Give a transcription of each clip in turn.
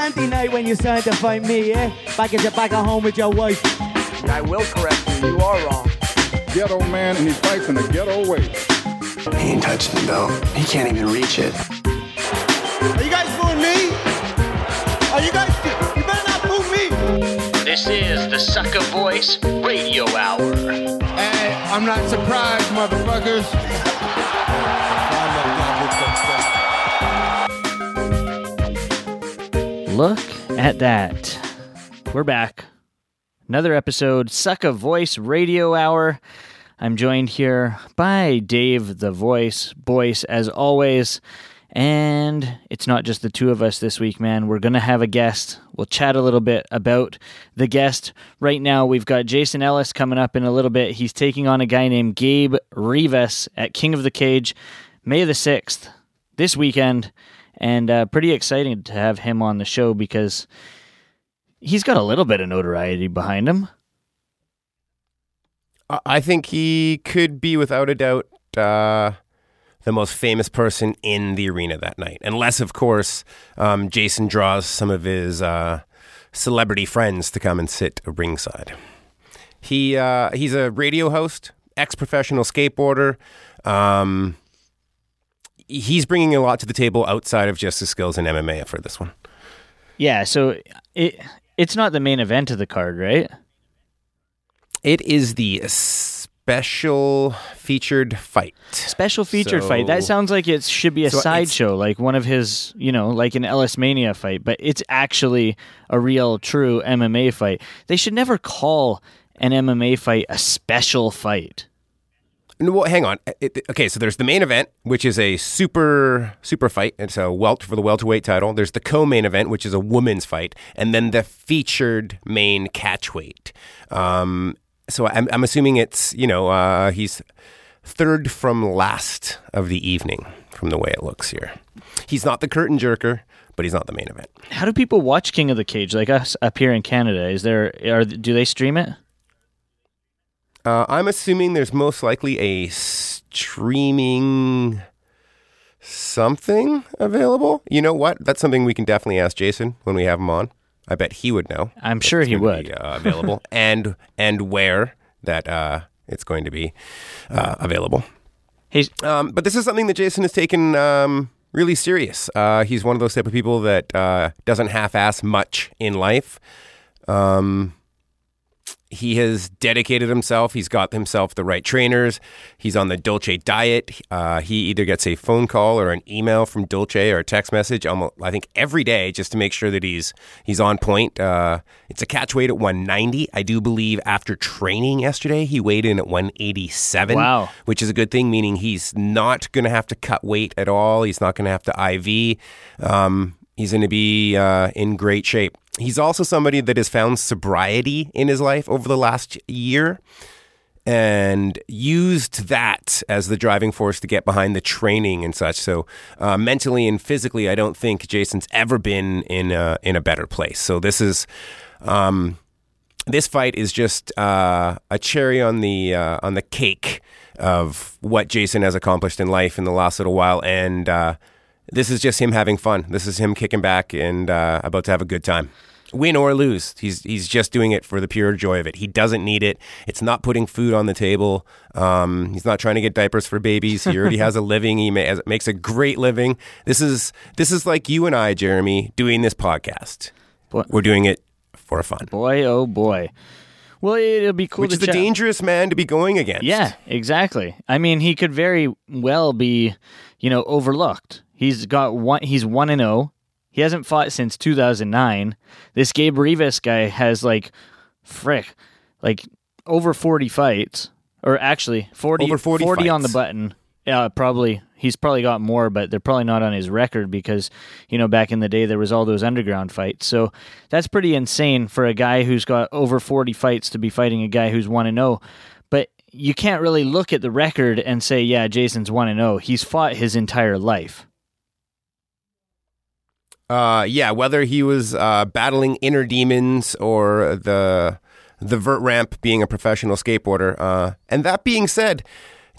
Andy night when you're starting to find me, yeah? Back at your back at home with your wife. I will correct you. You are wrong. Ghetto man and he fights in a ghetto way. He ain't touching the belt. He can't even reach it. Are you guys fooling me? Are you guys? You better not fool me. This is the Sucker Voice Radio Hour. Hey, I'm not surprised, motherfuckers. Look at that. We're back. Another episode, Sucka Voice Radio Hour. I'm joined here by Dave the Voice, Boyce, as always. And it's not just the two of us this week, man. We're going to have a guest. We'll chat a little bit about the guest. Right now, we've got Jason Ellis coming up in a little bit. He's taking on a guy named Gabe Rivas at King of the Cage, May the 6th, this weekend. And uh, pretty exciting to have him on the show because he's got a little bit of notoriety behind him. I- think he could be, without a doubt, uh, the most famous person in the arena that night. Unless, of course, um, Jason draws some of his uh, celebrity friends to come and sit ringside. He uh, he's a radio host, ex-professional skateboarder. Um, he's bringing a lot to the table outside of just his skills in MMA for this one. Yeah, so it it's not the main event of the card, right? It is the special featured fight. Special feature fight. That sounds like it should be a So sideshow, like one of his, you know, like an Ellis Mania fight, but it's actually a real, true MMA fight. They should never call an MMA fight a special fight. Well, hang on. It- okay, so there's the main event, which is a super super fight. It's a welt for the welterweight title. There's the co-main event, which is a women's fight, and then the featured main catchweight. Um, so I'm, I'm assuming it's you know uh, he's third from last of the evening, from the way it looks here. He's not the curtain jerker, but he's not the main event. How do people watch King of the Cage like us up here in Canada? Is there are do they stream it? Uh, I'm assuming there's most likely a streaming something available. You know what? That's something we can definitely ask Jason when we have him on. I bet he would know. I'm sure he would. be, uh, available and and where that uh, it's going to be uh, available. Hey, Um, but this is something that Jason has taken um, really serious. Uh, he's one of those type of people that uh, doesn't half-ass much in life. Um, he has dedicated himself. He's got himself the right trainers. He's on the Dolce diet. Uh, he either gets a phone call or an email from Dolce or a text message. Almost, I think every day, just to make sure that he's he's on point. Uh, it's a catch weight at 190. I do believe after training yesterday, he weighed in at 187. Wow. which is a good thing, meaning he's not going to have to cut weight at all. He's not going to have to IV. Um, he's going to be uh, in great shape. He's also somebody that has found sobriety in his life over the last year and used that as the driving force to get behind the training and such. So, uh, mentally and physically, I don't think Jason's ever been in a, in a better place. So, this is. Um, this fight is just uh, a cherry on the uh, on the cake of what Jason has accomplished in life in the last little while, and uh, this is just him having fun. This is him kicking back and uh, about to have a good time. Win or lose, he's he's just doing it for the pure joy of it. He doesn't need it. It's not putting food on the table. Um, he's not trying to get diapers for babies. He already has a living. He ma- makes a great living. This is this is like you and I, Jeremy, doing this podcast. Boy. We're doing it for fun. boy, oh boy. Well, it'll be cool Which to is a dangerous man to be going against. Yeah, exactly. I mean, he could very well be, you know, overlooked. He's got one. He's one and zero. He hasn't fought since 2009. This Gabe Rivas guy has like, frick, like over 40 fights, or actually 40 Over 40 on the button. Yeah, probably. He's probably got more, but they're probably not on his record because, you know, back in the day there was all those underground fights. So that's pretty insane for a guy who's got over 40 fights to be fighting a guy who's 1 and 0. But you can't really look at the record and say, yeah, Jason's 1 and 0. He's fought his entire life. Uh, yeah, whether he was uh, battling inner demons or the the vert ramp being a professional skateboarder. Uh, and that being said,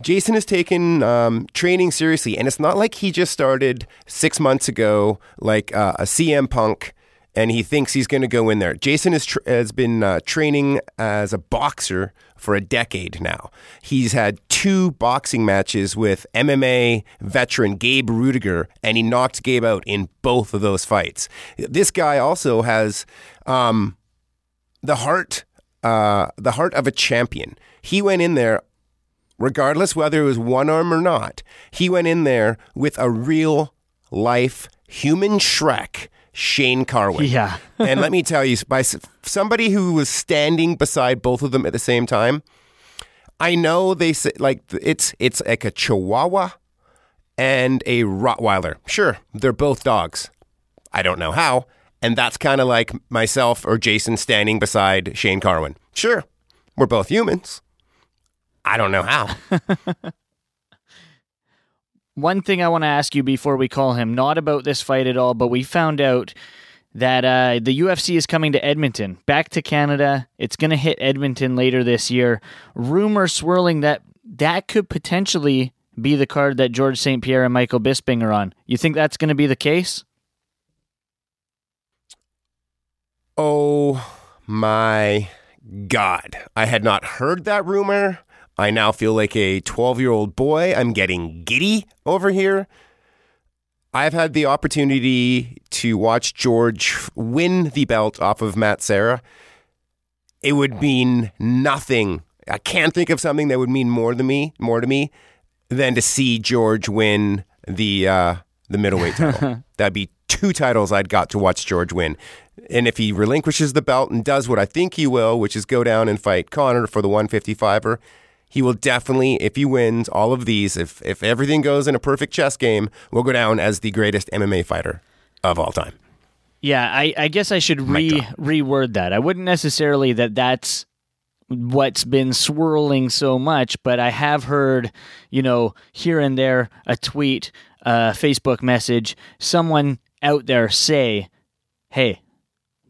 Jason has taken um, training seriously, and it's not like he just started six months ago, like uh, a CM Punk and he thinks he's going to go in there. Jason is tr- has been uh, training as a boxer for a decade now. He's had two boxing matches with MMA veteran Gabe Ruediger, and he knocked Gabe out in both of those fights. This guy also has um, the heart, uh, the heart of a champion. He went in there regardless whether it was one arm or not, he went in there with a real life human Shrek, Shane Carwin. Yeah. and let me tell you, by somebody who was standing beside both of them at the same time, I know they say like it's it's like a Chihuahua and a Rottweiler. Sure, they're both dogs. I don't know how. And that's kind of like myself or Jason standing beside Shane Carwin. Sure, we're both humans. I don't know how. One thing I want to ask you before we call him, not about this fight at all, but we found out that uh, the UFC is coming to Edmonton, back to Canada. It's going to hit Edmonton later this year. Rumor swirling that that could potentially be the card that George St. Pierre and Michael Bisping are on. You think that's going to be the case? Oh my God. I had not heard that rumor. I now feel like a 12 year old boy. I'm getting giddy over here. I've had the opportunity to watch George win the belt off of Matt Serra. It would mean nothing. I can't think of something that would mean more to me, more to me, than to see George win the uh, the middleweight title. That'd be two titles I'd got to watch George win. And if he relinquishes the belt and does what I think he will, which is go down and fight Conor for the 155er, he will definitely, if he wins all of these, if if everything goes in a perfect chess game, will go down as the greatest MMA fighter of all time. Yeah, I, I guess I should re reword that. I wouldn't necessarily that that's what's been swirling so much, but I have heard, you know, here and there a tweet, a Facebook message, someone out there say, "Hey,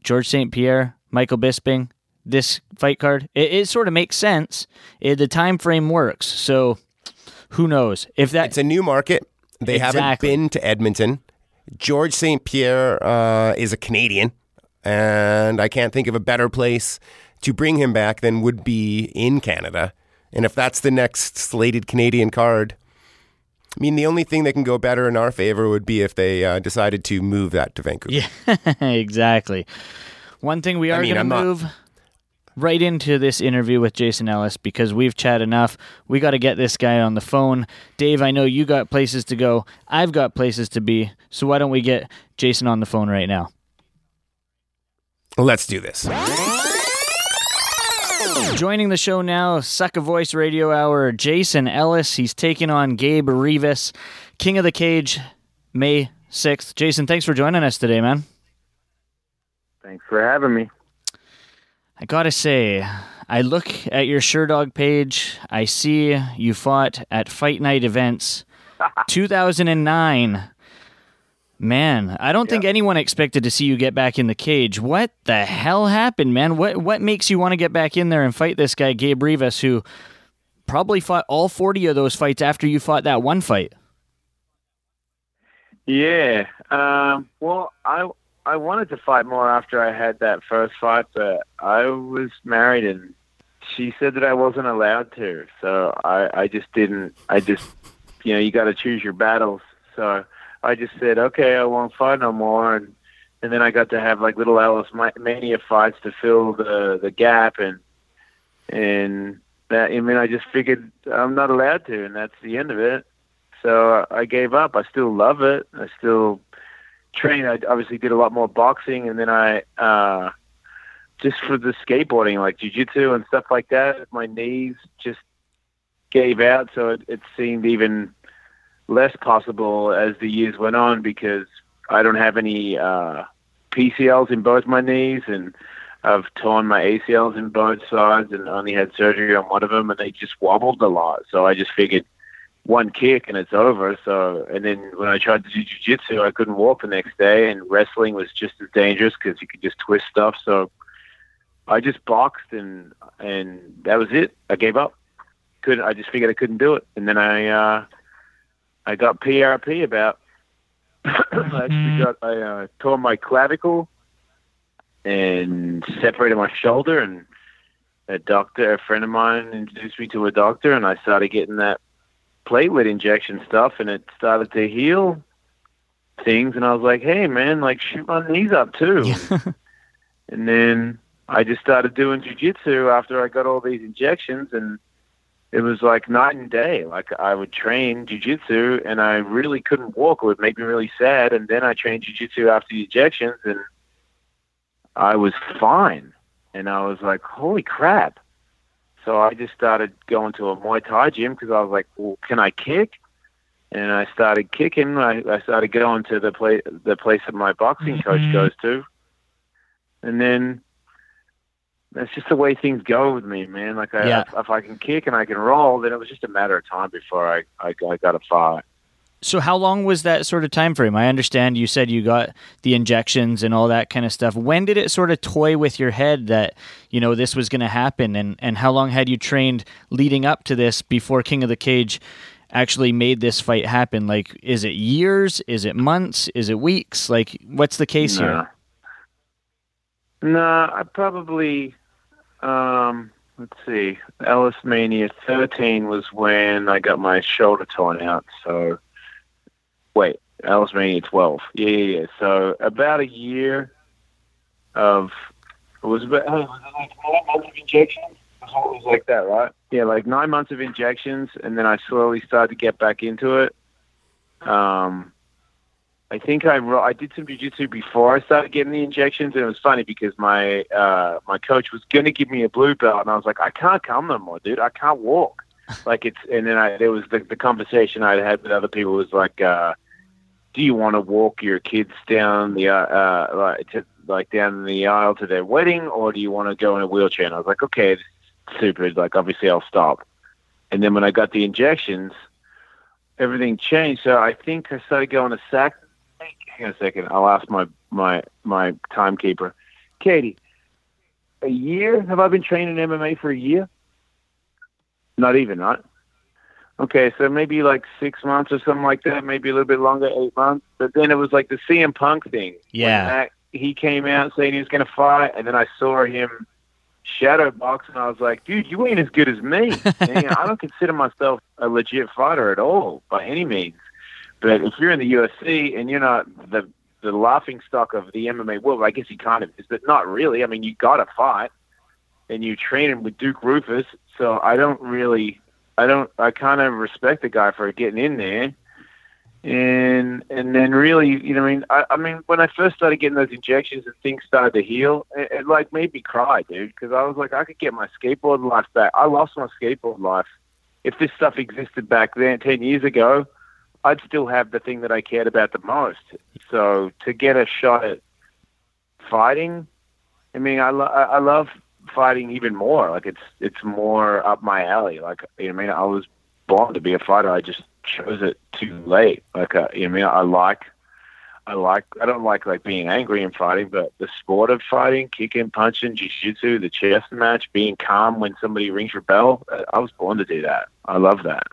George St. Pierre, Michael Bisping, this fight card, it, it sort of makes sense. It, the time frame works. So who knows if that It's a new market. They haven't been to Edmonton. George St. Pierre uh, is a Canadian, and I can't think of a better place to bring him back than would be in Canada. And if that's the next slated Canadian card, I mean, the only thing that can go better in our favor would be if they uh, decided to move that to Vancouver. Yeah, exactly. One thing we I are mean, going to not- move right into this interview with Jason Ellis because we've chatted enough. We got to get this guy on the phone. Dave, I know you got places to go. I've got places to be. So why don't we get Jason on the phone right now? Let's do this. Joining the show now, Suck a Voice Radio Hour, Jason Ellis. He's taking on Gabe Rivas, King of the Cage, May 6th. Jason, thanks for joining us today, man. Thanks for having me. I gotta say, I look at your Sherdog page. I see you fought at Fight Night events 2009. Man, I don't think anyone expected to see you get back in the cage. What the hell happened, man? What what makes you want to get back in there and fight this guy, Gabe Rivas, who probably fought all 40 of those fights after you fought that one fight? Yeah. Um, well, I I wanted to fight more after I had that first fight, but I was married and she said that I wasn't allowed to. So I I just didn't. I just you know you got to choose your battles. So I just said okay, I won't fight no more and. And then I got to have like little Ellis Ma- Mania fights to fill the the gap, and and that I mean I just figured I'm not allowed to, and that's the end of it. So I gave up. I still love it. I still train. I obviously did a lot more boxing, and then I uh, just for the skateboarding, like jujitsu and stuff like that. My knees just gave out, so it, it seemed even less possible as the years went on because I don't have any uh, PCLs in both my knees, and I've torn my ACLs in both sides, and only had surgery on one of them, and they just wobbled a lot. So I just figured one kick and it's over. So, and then when I tried to do jujitsu, I couldn't walk the next day, and wrestling was just as dangerous because you could just twist stuff. So, I just boxed and and that was it. I gave up. Couldn't. I just figured I couldn't do it, and then I uh, I got PRP about. I actually got I uh, tore my clavicle and separated my shoulder. And a doctor, a friend of mine, introduced me to a doctor, and I started getting that platelet injection stuff, and it started to heal things. And I was like, hey, man, like shoot my knees up too. and then I just started doing jujitsu after I got all these injections, and it was like night and day. Like I would train jujitsu, and I really couldn't walk. It would make me really sad. And then I trained jujitsu after the injections, and I was fine. And I was like, holy crap! So I just started going to a Muay Thai gym because I was like, well, can I kick? And I started kicking. I, I started going to the place the place that my boxing coach mm-hmm. goes to, and then that's just the way things go with me, man. Like I, Yeah. if, if I can kick and I can roll, then it was just a matter of time before I I, I got a fight. So how long was that sort of time frame? I understand you said you got the injections and all that kind of stuff. When did it sort of toy with your head that, you know, this was going to happen and and how long had you trained leading up to this before King of the Cage actually made this fight happen? Like is it years? Is it months? Is it weeks? Like what's the case here? No, I probably um let's see. Ellis Mania thirteen was when I got my shoulder torn out, so wait, Ellis Mania twelve. Yeah, yeah, yeah. So about a year of it was about oh, was it like nine months of injections? It was like that, right? Yeah, like nine months of injections and then I slowly started to get back into it. Um I think I I did some jujitsu before I started getting the injections, and it was funny because my uh, my coach was going to give me a blue belt, and I was like, I can't come no more, dude. I can't walk. like it's, and then I there was the, the conversation I had with other people was like, uh, do you want to walk your kids down the uh, uh like to like down the aisle to their wedding, or do you want to go in a wheelchair? And I was like, okay, stupid. Like obviously I'll stop. And then when I got the injections, everything changed. So I think I started going to sack hang on a second. I'll ask my my my timekeeper, Katie. A year? Have I been training MMA for a year? Not even, right? Okay, so maybe like six months or something like that. Maybe a little bit longer, eight months. But then it was like the CM Punk thing. Yeah. that- he came out saying he was going to fight, and then I saw him shadow box, and I was like, dude, you ain't as good as me. Know, I don't consider myself a legit fighter at all by any means. But if you're in the UFC and you're not the the laughing stock of the MMA world, I guess he kind of is, but not really. I mean, you got to fight, and you train him with Duke Roufus, so I don't really, I don't, I kind of respect the guy for getting in there, and and then really, you know, I mean, I, I mean, when I first started getting those injections and things started to heal, it, it like made me cry, dude, because I was like, I could get my skateboard life back. I lost my skateboard life. If this stuff existed back then, ten years ago, I'd still have the thing that I cared about the most. So to get a shot at fighting, I mean, I, lo- I I love fighting even more. Like it's it's more up my alley. Like you know, I mean, I was born to be a fighter. I just chose it too late. Like uh, you know, I mean, I like. I like. I don't like like being angry and fighting, but the sport of fighting, kicking, punching, jiu-jitsu, the chess match, being calm when somebody rings your bell. uh, I was born to do that. I love that.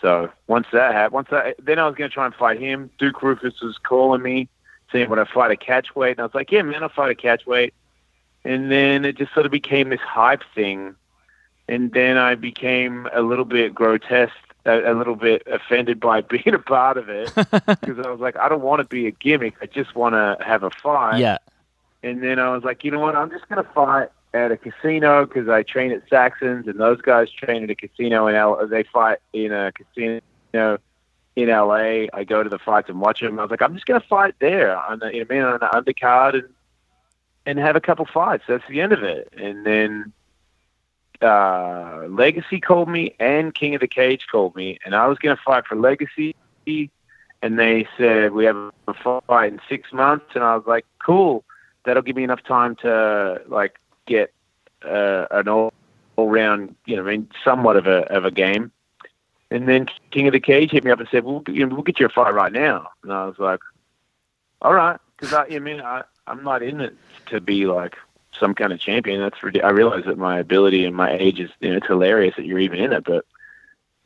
So once that happened, once that, then I was going to try and fight him. Duke Roufus was calling me, saying, "Would I fight a catch weight?" And I was like, "Yeah, man, I'll fight a catch weight." And then it just sort of became this hype thing, and then I became a little bit grotesque, a, a little bit offended by being a part of it because I was like, I don't want to be a gimmick. I just want to have a fight. Yeah. And then I was like, you know what? I'm just going to fight at a casino because I train at Saxons, and those guys train at a casino in L. They fight in a casino in LA. I go to the fights and watch them. I was like, I'm just going to fight there on the, you know, I mean, on the undercard and and have a couple fights. That's the end of it. And then uh, Legacy called me and King of the Cage called me, and I was going to fight for Legacy. And they said we have a fight in six months, and I was like, cool. That'll give me enough time to like get uh, an all, all round, you know, I mean, somewhat of a of a game. And then King of the Cage hit me up and said, "We'll, you know, we'll get you a fight right now." And I was like, "All right," because I, I mean, I, I'm not in it to be like some kind of champion. That's ridiculous. I realize that my ability and my age is, you know, it's hilarious that you're even in it, but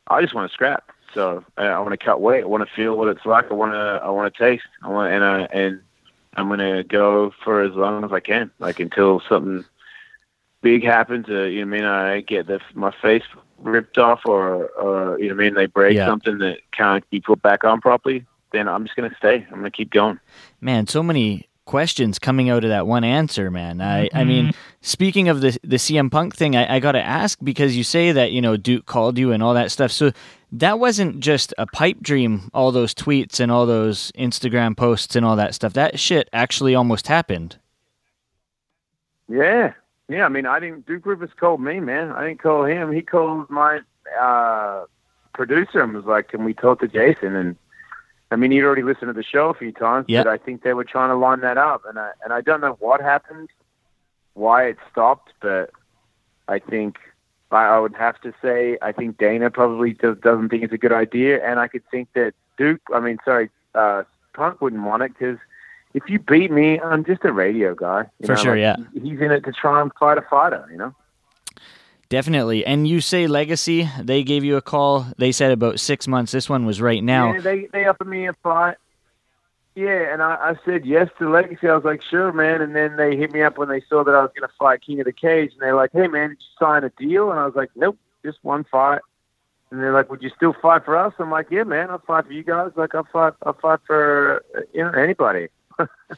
I just want to scrap. So I, I want to cut weight. I want to feel what it's like. I want to, I want to taste. I want, and I and I'm gonna go for as long as I can, like until something big happens. Uh, you know, what I mean, I get the, my face ripped off, or, or you know, what I mean, they break Yeah. something that can't be put back on properly. Then I'm just gonna stay. I'm gonna keep going. Man, so many questions coming out of that one answer, man. I, I mean, speaking of the the CM Punk thing, I, I got to ask because you say that you know Duke called you and all that stuff. So that wasn't just a pipe dream. All those tweets and all those Instagram posts and all that stuff. That shit actually almost happened. Yeah, yeah. I mean, I didn't. Duke Rivers called me, man. I didn't call him. He called my uh, producer and was like, "Can we talk to Jason?" And I mean, he'd already listened to the show a few times, Yeah. but I think they were trying to line that up, and I and I don't know what happened, why it stopped, but I think I, I would have to say I think Dana probably does, doesn't think it's a good idea, and I could think that Duke. I mean, sorry, uh, Punk wouldn't want it because. If you beat me, I'm just a radio guy. you For know, sure, like, yeah. He's in it to try and fight a fighter, you know. Definitely. And you say Legacy, they gave you a call. They said about six months. This one was right now. Yeah, they they offered me a fight. Yeah, and I, I said yes to Legacy. I was like, sure, man. And then they hit me up when they saw that I was going to fight King of the Cage, and they're like, hey, man, did you sign a deal? And I was like, nope, just one fight. And they're like, would you still fight for us? I'm like, yeah, man, I'll fight for you guys. Like, I'll fight, I'll fight for uh, you know anybody.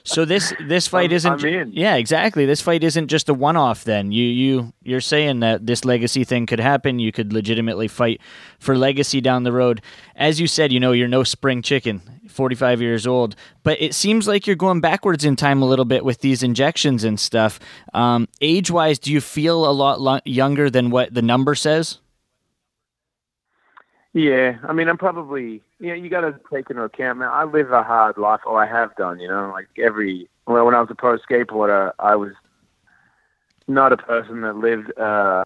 So this this fight I'm- isn't I'm yeah exactly this fight isn't just a one off. Then you you you're saying that this legacy thing could happen. You could legitimately fight for legacy down the road. As you said, you know you're no spring chicken. 45 years old, but it seems like you're going backwards in time a little bit with these injections and stuff. Um, age wise, do you feel a lot lo- younger than what the number says? Yeah, I mean, I'm probably, you know, you got to take into account, man. I live a hard life, or I have done, you know, like every, well, when I was a pro skateboarder, I was not a person that lived uh,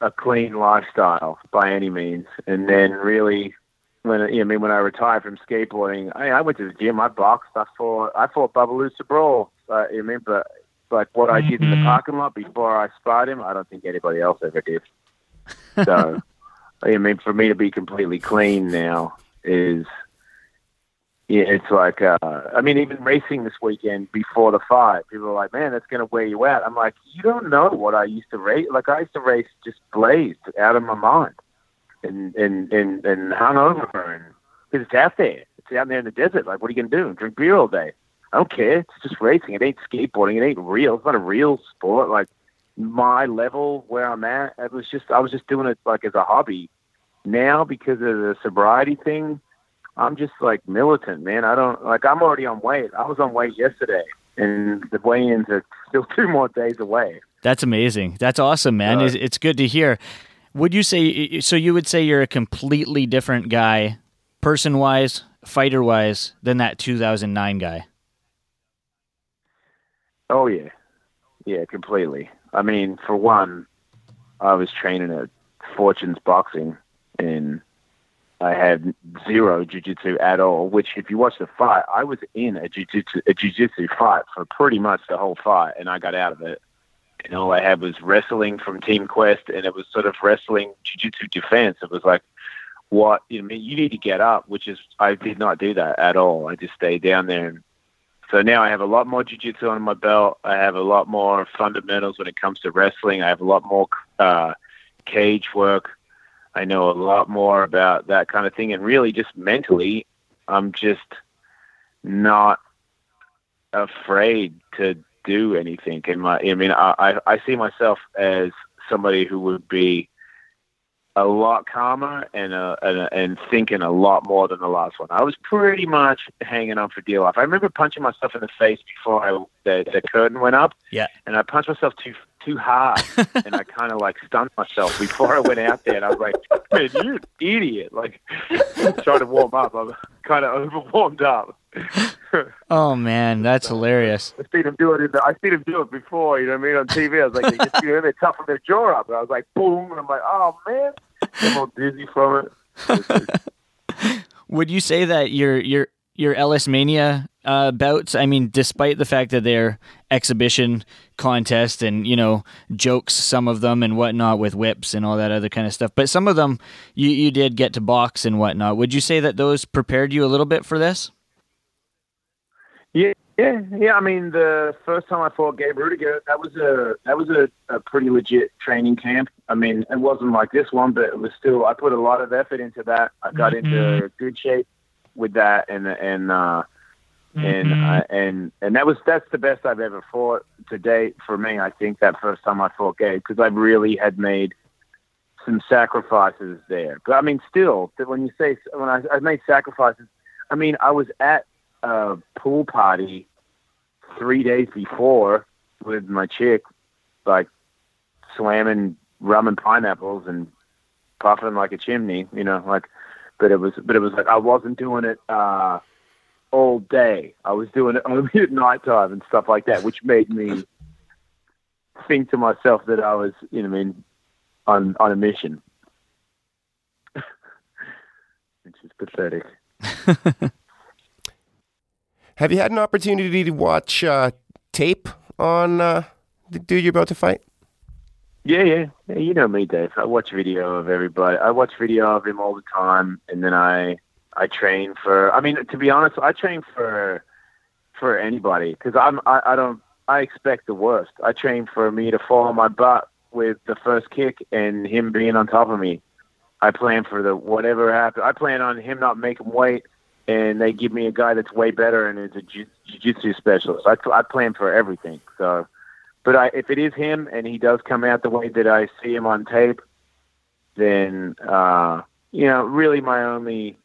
a clean lifestyle by any means. And then really, when, you know, I mean, when I retired from skateboarding, I, I went to the gym, I boxed, I fought, I fought Babalusa Brawl, uh, you know, but like what I did in the parking lot before I sparred him, I don't think anybody else ever did. So. I mean, for me to be completely clean now is, yeah, it's like, uh, I mean, even racing this weekend before the fight, people are like, man, that's to wear you out. I'm like, you don't know what I used to race. Like, I used to race just blazed out of my mind and, and, and, and hungover. And because it's out there, it's out there in the desert. Like, what are you to do? Drink beer all day? I don't care. It's just racing. It ain't skateboarding. It ain't real. It's not a real sport. Like, my level where I'm at, it was just I was just doing it like as a hobby. Now because of the sobriety thing, I'm just like militant, man. I don't like I'm already on weight. I was on weight yesterday and the weigh-ins are still two more days away. That's amazing. That's awesome, man. Uh, it's, it's good to hear. Would you say so? You would say you're a completely different guy, person wise, fighter wise, than that 2009 guy. Oh yeah. Yeah, completely. I mean, for one, I was training at Fortune's Boxing and I had zero jiu-jitsu at all, which if you watch the fight, I was in a jiu-jitsu, a jiu-jitsu fight for pretty much the whole fight and I got out of it. And all I had was wrestling from Team Quest and it was sort of wrestling jiu-jitsu defense. It was like, what, you know, mean, you need to get up, which is, I did not do that at all. I just stayed down there so now I have a lot more jiu-jitsu on my belt. I have a lot more fundamentals when it comes to wrestling. I have a lot more uh, cage work. I know a lot more about that kind of thing. And really just mentally, I'm just not afraid to do anything. In my, I mean, I, I see myself as somebody who would be a lot calmer and uh, and, and thinking a lot more than the last one. I was pretty much hanging on for dear life. I remember punching myself in the face before I, the the curtain went up. Yeah. and I punched myself too too hard, and I kind of like stunned myself before I went out there. And I was like, "Man, you're an idiot!" Like trying to warm up, I'm kind of over warmed up. Oh man, that's hilarious. I seen him do it. In the, I seen him do it before. You know what I mean on TV. I was like, they just you know, they toughen their jaw up. And I was like, boom, and I'm like, oh man, I'm all dizzy from it. Would you say that your your your Ellis Mania uh, bouts? I mean, despite the fact that they're exhibition contest and you know jokes, some of them and whatnot with whips and all that other kind of stuff, but some of them you you did get to box and whatnot. Would you say that those prepared you a little bit for this? Yeah, Yeah, yeah. I mean, the first time I fought Gabe Ruediger, that was a that was a, a pretty legit training camp. I mean, it wasn't like this one, but it was still. I put a lot of effort into that. I got into good shape with that, and and uh, and uh, and and that was that's the best I've ever fought to date for me. I think that first time I fought Gabe because I really had made some sacrifices there. But I mean, still, that when you say when I, I made sacrifices, I mean I was at a pool party three days before with my chick, like slamming rum and pineapples and puffing like a chimney, you know, like. But it was, but it was like I wasn't doing it uh, all day. I was doing it only at nighttime and stuff like that, which made me think to myself that I was, you know, I mean, on on a mission, which is pathetic. Have you had an opportunity to watch uh, tape on uh, the dude you're about to fight? Yeah, yeah, yeah. You know me, Dave. I watch video of everybody. I watch video of him all the time, and then I I train for. I mean, to be honest, I train for for anybody because I'm I, I don't I expect the worst. I train for me to fall on my butt with the first kick and him being on top of me. I plan for the whatever happens. I plan on him not making weight, and they give me a guy that's way better and is a jiu- jiu-jitsu specialist. I, I plan for everything. So, but I, if it is him and he does come out the way that I see him on tape, then uh, you know, really my only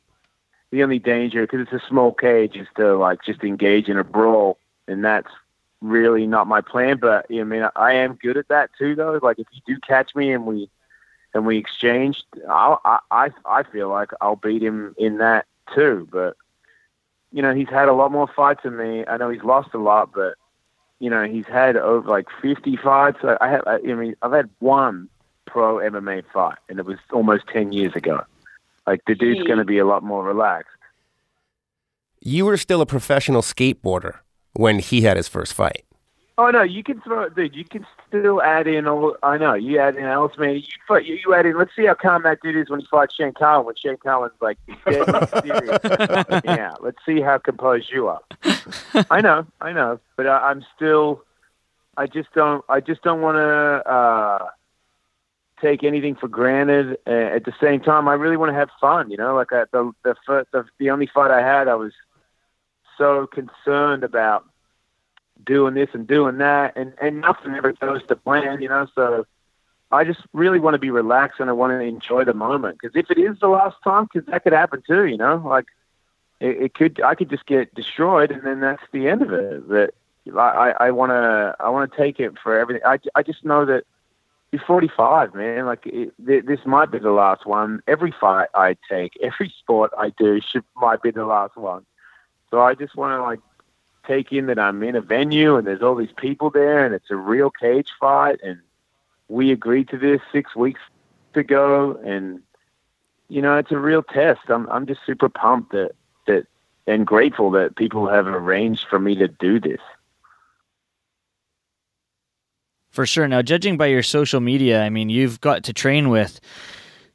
the only danger because it's a small cage is to like just engage in a brawl, and that's really not my plan. But I mean, I am good at that too, though. Like if you do catch me and we and we exchanged, I I I feel like I'll beat him in that too. But you know, he's had a lot more fights than me. I know he's lost a lot, but you know, he's had over like 50 fights. I, I have, I, I mean, I've had one pro MMA fight, and it was almost 10 years ago. Like the dude's going to be a lot more relaxed. You were still a professional skateboarder when he had his first fight. Oh no, you can throw, it, dude. You can still add in all. I know you add in Ellis Man. You fight. You, you add in. Let's see how calm that dude is when he fights Shane Carwin. When Shane Carwin's like deadly serious. yeah. Let's see how composed you are. I know. I know. But I, I'm still. I just don't. I just don't want to uh, take anything for granted. Uh, at the same time, I really want to have fun. You know, like I, the the, first, the the only fight I had, I was so concerned about doing this and doing that, and and nothing ever goes to plan, you know. So I just really want to be relaxed and I want to enjoy the moment because if it is the last time, because that could happen too, you know. Like it, it could, I could just get destroyed, and then that's the end of it. But I I want to I want to take it for everything. I I just know that. You're 45, man. Like it, th- this might be the last one. Every fight I take, every sport I do, should might be the last one. So I just want to like take in that I'm in a venue and there's all these people there and it's a real cage fight and we agreed to this six weeks ago and you know it's a real test. I'm I'm just super pumped that that and grateful that people have arranged for me to do this. For sure. Now, judging by your social media, I mean, you've got to train with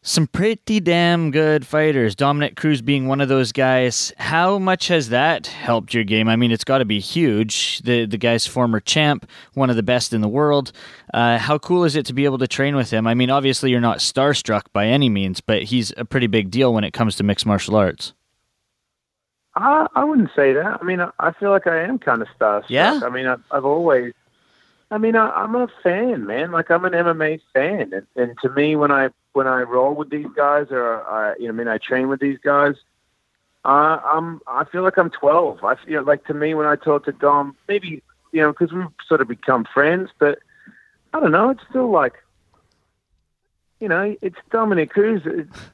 some pretty damn good fighters. Dominic Cruz being one of those guys. How much has that helped your game? I mean, it's got to be huge. The the guy's former champ, one of the best in the world. Uh, how cool is it to be able to train with him? I mean, obviously you're not starstruck by any means, but he's a pretty big deal when it comes to mixed martial arts. I I wouldn't say that. I mean, I, I feel like I am kind of starstruck. Yeah? I mean, I, I've always. I mean, I, I'm a fan, man. Like I'm an MMA fan, and, and to me, when I when I roll with these guys, or I, you know, I mean, I train with these guys, uh, I'm I feel like I'm 12. I feel like to me when I talk to Dom, maybe you know, because we've sort of become friends, but I don't know. It's still like, you know, it's Dominic Cruz,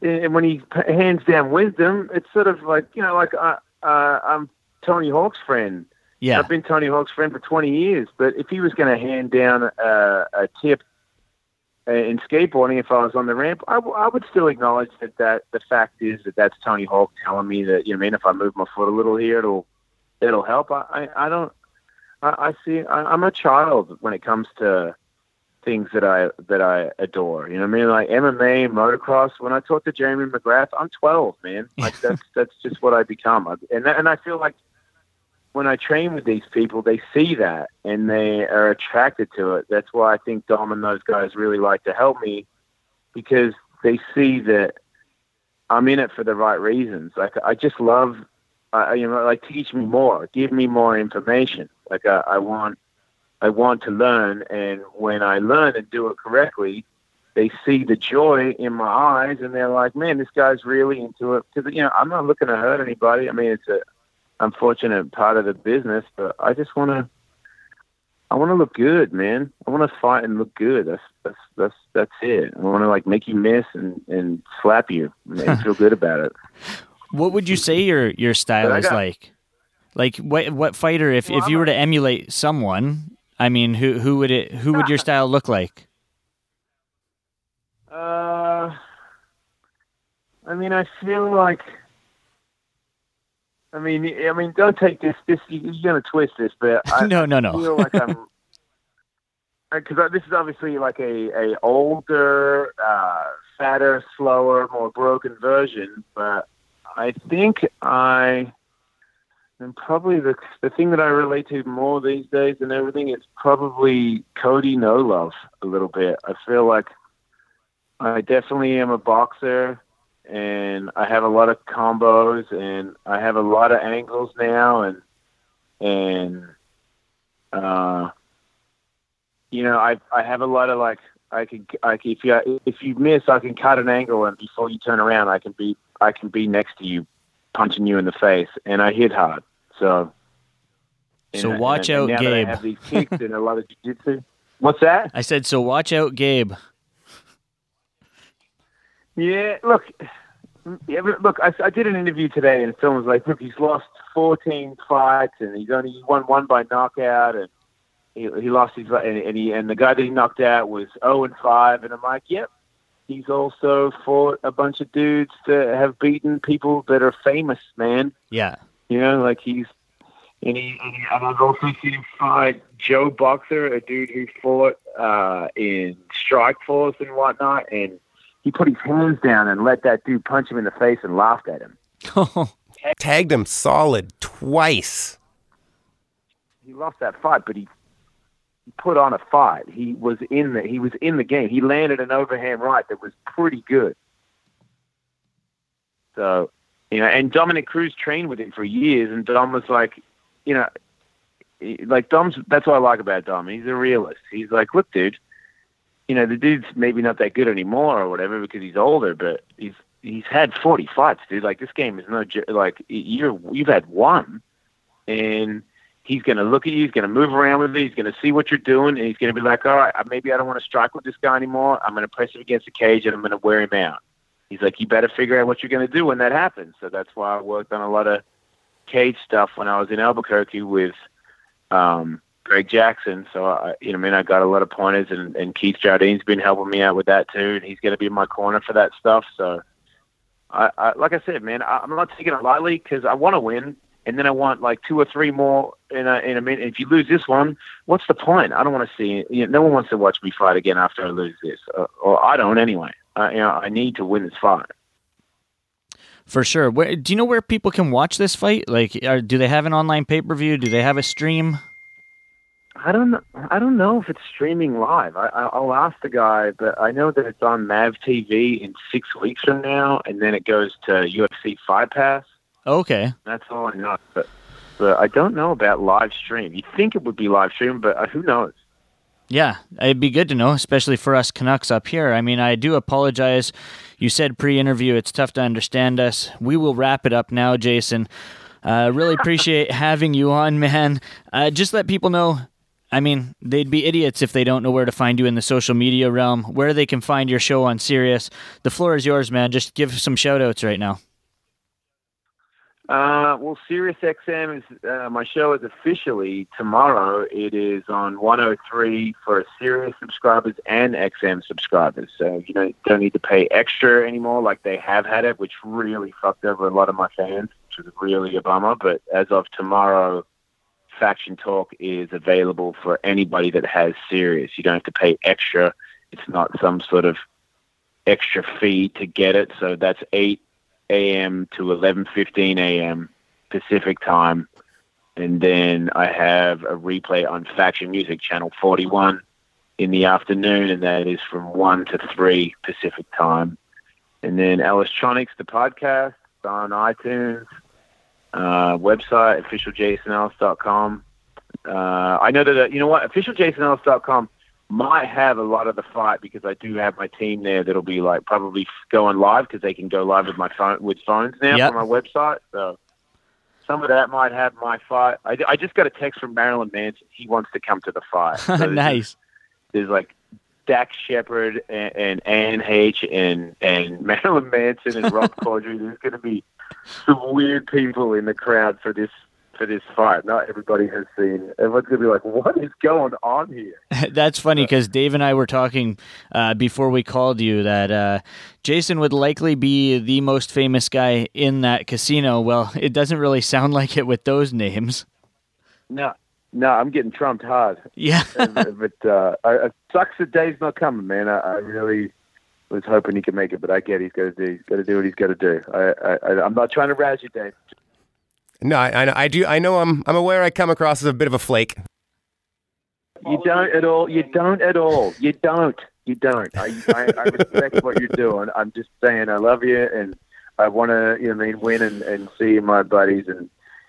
and when he hands down wisdom, it's sort of like you know, like uh, uh, I'm Tony Hawk's friend. Yeah. I've been Tony Hawk's friend for 20 years, but if he was going to hand down a, a tip in skateboarding, if I was on the ramp, I, w- I would still acknowledge that, that the fact is that that's Tony Hawk telling me that, you know, I mean, if I move my foot a little here, it'll, it'll help. I, I, I don't, I, I see, I, I'm a child when it comes to things that I, that I adore. You know what I mean? Like MMA, motocross. When I talk to Jeremy McGrath, I'm 12, man. Like that's, that's just what I become. I- And, that- and I feel like, when I train with these people, they see that and they are attracted to it. That's why I think Dom and those guys really like to help me because they see that I'm in it for the right reasons. Like I just love, uh, you know, like teach me more, give me more information. Like I, I want, I want to learn, and when I learn and do it correctly, they see the joy in my eyes, and they're like, "Man, this guy's really into it." Because you know, I'm not looking to hurt anybody. I mean, it's a unfortunate part of the business, but I just want to. I want to look good, man. I want to fight and look good. That's that's that's that's it. I want to like make you miss and and slap you and feel good about it. What would you say your your style is got- like? Like what what fighter if Well, if you were to emulate someone, I mean, who who would it who would your style look like? Uh, I mean, I feel like. I mean, I mean, don't take this. This you're gonna twist this, but I, no, no, I no. feel like I'm because this is obviously like a a older, uh, fatter, slower, more broken version. But I think I am probably the the thing that I relate to more these days than everything. is probably Cody No Love a little bit. I feel like I definitely am a boxer. And I have a lot of combos, and I have a lot of angles now, and and uh, you know, I I have a lot of like I can I if you if you miss, I can cut an angle, and before you turn around, I can be I can be next to you, punching you in the face, and I hit hard. So. So watch out, and now that Gabe. I have these kicks and a lot of jiu-jitsu. What's that? I said so. Watch out, Gabe. Yeah, look, yeah, look. I, I did an interview today, and Phil was like, "Look, he's lost 14 fights, and he's only he won one by knockout, and he, he lost his and, and he and the guy that he knocked out was 0 and 5." And I'm like, "Yep." He's also fought a bunch of dudes that have beaten people that are famous, man. Yeah. You know, like he's and he and, he, and I've also seen him fight Joe Boxer, a dude who fought uh, in Strike Force and whatnot, and he put his hands down and let that dude punch him in the face and laughed at him. Tagged him solid twice. He lost that fight, but he he put on a fight. He was in the he was in the game. He landed an overhand right that was pretty good. So, you know, and Dominic Cruz trained with him for years, and Dom was like, you know, like Dom's. That's what I like about Dom. He's a realist. He's like, look, dude, you know, the dude's maybe not that good anymore or whatever because he's older, but he's he's had forty fights, dude. Like this game is no like you're you've had one, and he's to look at you. He's to move around with you. He's to see what you're doing, and he's to be like, all right, maybe I don't want to strike with this guy anymore. I'm to press him against the cage, and I'm to wear him out. He's like, you better figure out what you're to do when that happens. So that's why I worked on a lot of cage stuff when I was in Albuquerque with um, Greg Jackson. So I, you know, I mean, I got a lot of pointers, and, and Keith Jardine's been helping me out with that too, and he's going to be in my corner for that stuff. So. I, I, like I said, man, I, I'm not taking it lightly because I want to win, and then I want like two or three more in a in a minute. If you lose this one, what's the point? I don't want to see. You know, no one wants to watch me fight again after I lose this, uh, or I don't anyway. Uh, you know, I need to win this fight. For sure. Where, do you know where people can watch this fight? Like, are, do they have an online pay per view? Do they have a stream? I don't know. I don't know if it's streaming live. I, I, I'll ask the guy, but I know that it's on Mav TV in six weeks from now, and then it goes to UFC Fight Pass. Okay. That's all I know. But but I don't know about live stream. You'd think it would be live stream, but uh, who knows? Yeah, it'd be good to know, especially for us Canucks up here. I mean, I do apologize. You said pre interview, it's tough to understand us. We will wrap it up now, Jason. Uh, really appreciate having you on, man. Uh, just let people know. I mean, they'd be idiots if they don't know where to find you in the social media realm, where they can find your show on Sirius. The floor is yours, man. Just give some shout outs right now. Uh, well, Sirius XM is uh, my show is officially tomorrow. It is on 103 for Sirius subscribers and XM subscribers. So you know, don't need to pay extra anymore like they have had it, which really fucked over a lot of my fans, which is really a bummer. But as of tomorrow, Faction Talk is available for anybody that has Sirius. You don't have to pay extra. It's not some sort of extra fee to get it. So that's eight a.m. to 11:15 a.m. Pacific time and then I have a replay on Faction Music Channel 41 in the afternoon, and that is from 1 to 3 Pacific time. And then Electronics, the podcast, on iTunes, uh, website, officialjasonellis.com. Uh, I know that, uh, you know what, officialjasonellis.com might have a lot of the fight because I do have my team there that'll be like probably going live because they can go live with my phone with phones now Yep. from my website. So some of that might have my fight. I, I just got a text from Marilyn Manson. He wants to come to the fight. So there's- nice. There's like Dax Shepard and, and Anne H and and Marilyn Manson and Rob Corddry. There's going to be some weird people in the crowd for this for this fight. Not everybody has seen. Everyone's going to be like, "What is going on here?" That's funny because Dave and I were talking uh, before we called you that uh, Jason would likely be the most famous guy in that casino. Well, it doesn't really sound like it with those names. No, no, I'm getting trumped hard. Yeah. but uh, I, it sucks that Dave's not coming, man. I, I really was hoping he could make it, but I get he's got to do. He's got to do what he's got to do. I, I, I'm not trying to razz you, Dave. No, I, I, I do. I know. I'm. I'm aware. I come across as a bit of a flake. You don't at all. You don't at all. You don't. You don't. I, I, I respect what you're doing. I'm just saying I love you and I want to, you know, I mean, win and, and see my buddies and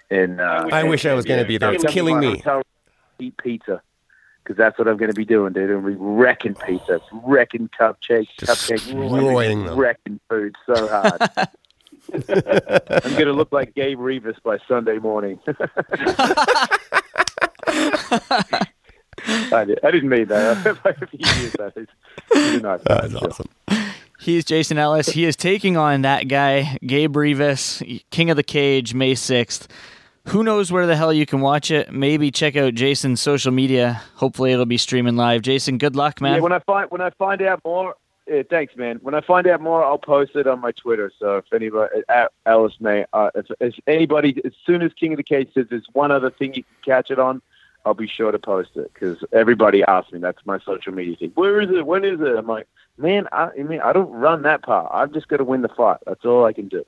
and. Uh, I wish I was gonna be there. uh, It's killing me. Eat pizza. Because that's what I'm going to be doing, dude. I'm going to be wrecking pizza, wrecking cupcakes, cupcakes, Destroying them. wrecking food so hard. I'm going to look like Gabe Ruediger by Sunday morning. I, did, I didn't mean that. if you use that, it's, it's not That's awesome. He's Jason Ellis. He is taking on that guy, Gabe Ruediger, King of the Cage, May 6th. Who knows where the hell you can watch it? Maybe check out Jason's social media. Hopefully, it'll be streaming live. Jason, good luck, man. Yeah, when I find when I find out more, yeah, thanks, man. When I find out more, I'll post it on my Twitter. So if anybody, at Alice May, uh, if, if anybody, as soon as King of the Cage says there's one other thing you can catch it on, I'll be sure to post it because everybody asks me. That's my social media thing. Where is it? When is it? I'm like, man, I, I mean, I don't run that part. I've just got to win the fight. That's all I can do.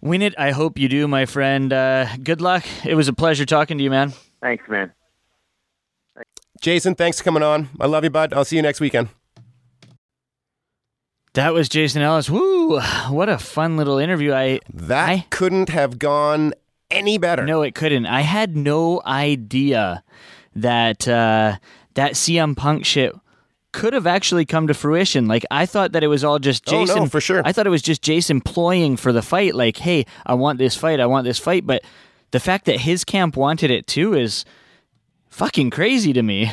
Win it. I hope you do, my friend. Uh, good luck. It was a pleasure talking to you, man. Thanks, man. Jason, thanks for coming on. I love you, bud. I'll see you next weekend. That was Jason Ellis. Woo! What a fun little interview. I That I- couldn't have gone any better. No, it couldn't. I had no idea that uh, that CM Punk shit could have actually come to fruition. Like I thought that it was all just Oh, no, Jason for sure. I thought it was just Jason ploying for the fight. Like, hey, I want this fight. I want this fight. But the fact that his camp wanted it too is fucking crazy to me.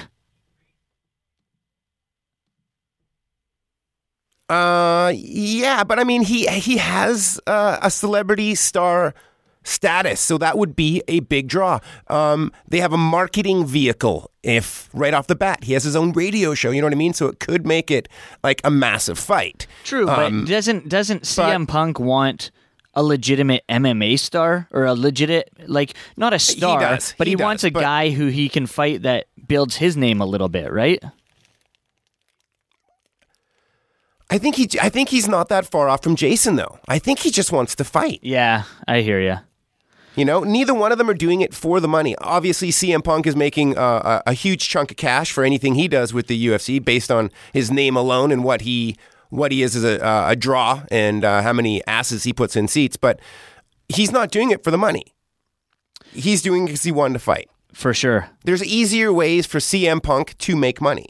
Uh, yeah, but I mean, he he has uh, a celebrity star status, so that would be a big draw. Um, they have a marketing vehicle. If right off the bat he has his own radio show, you know what I mean. So it could make it like a massive fight. True, Um, but doesn't doesn't CM Punk want a legitimate MMA star or a legit like not a star, does, but he, he wants a but- guy who he can fight that builds his name a little bit, right? I think he I think he's not that far off from Jason though. I think he just wants to fight. Yeah, I hear you. You know, neither one of them are doing it for the money. Obviously, CM Punk is making uh, a, a huge chunk of cash for anything he does with the UFC based on his name alone and what he what he is as a, uh, a draw and uh, how many asses he puts in seats. But he's not doing it for the money. He's doing it because he wanted to fight. For sure. There's easier ways for CM Punk to make money.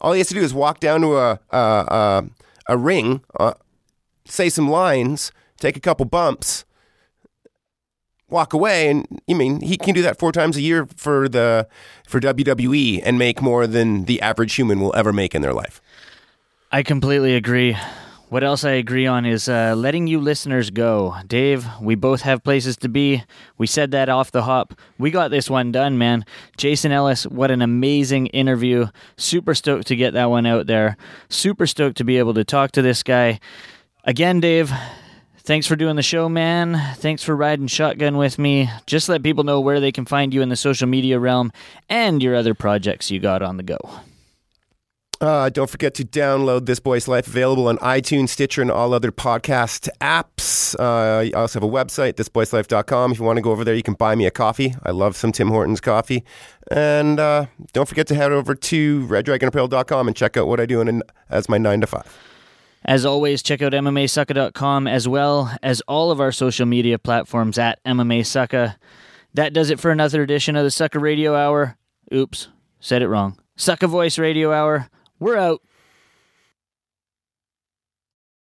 All he has to do is walk down to a a, a, a ring, uh, say some lines, take a couple bumps, walk away, and you mean he can do that four times a year for the for WWE and make more than the average human will ever make in their life. I completely agree. What else I agree on is uh, letting you listeners go. Dave, we both have places to be. We said that off the hop. We got this one done, man. Jason Ellis, what an amazing interview. Super stoked to get that one out there. Super stoked to be able to talk to this guy. Again, Dave, thanks for doing the show, man. Thanks for riding shotgun with me. Just let people know where they can find you in the social media realm and your other projects you got on the go. Uh, don't forget to download This Boy's Life, available on iTunes, Stitcher, and all other podcast apps. Uh, I also have a website, thisboyslife.com. If you want to go over there, you can buy me a coffee. I love some Tim Hortons coffee. And uh, don't forget to head over to reddragonapparel.com and check out what I do in, as my 9 to 5. As always, check out MMAsucka.com as well as all of our social media platforms at MMA Sucka. That does it for another edition of the Sucker Radio Hour. Oops, said it wrong. Sucker Voice Radio Hour. We're out.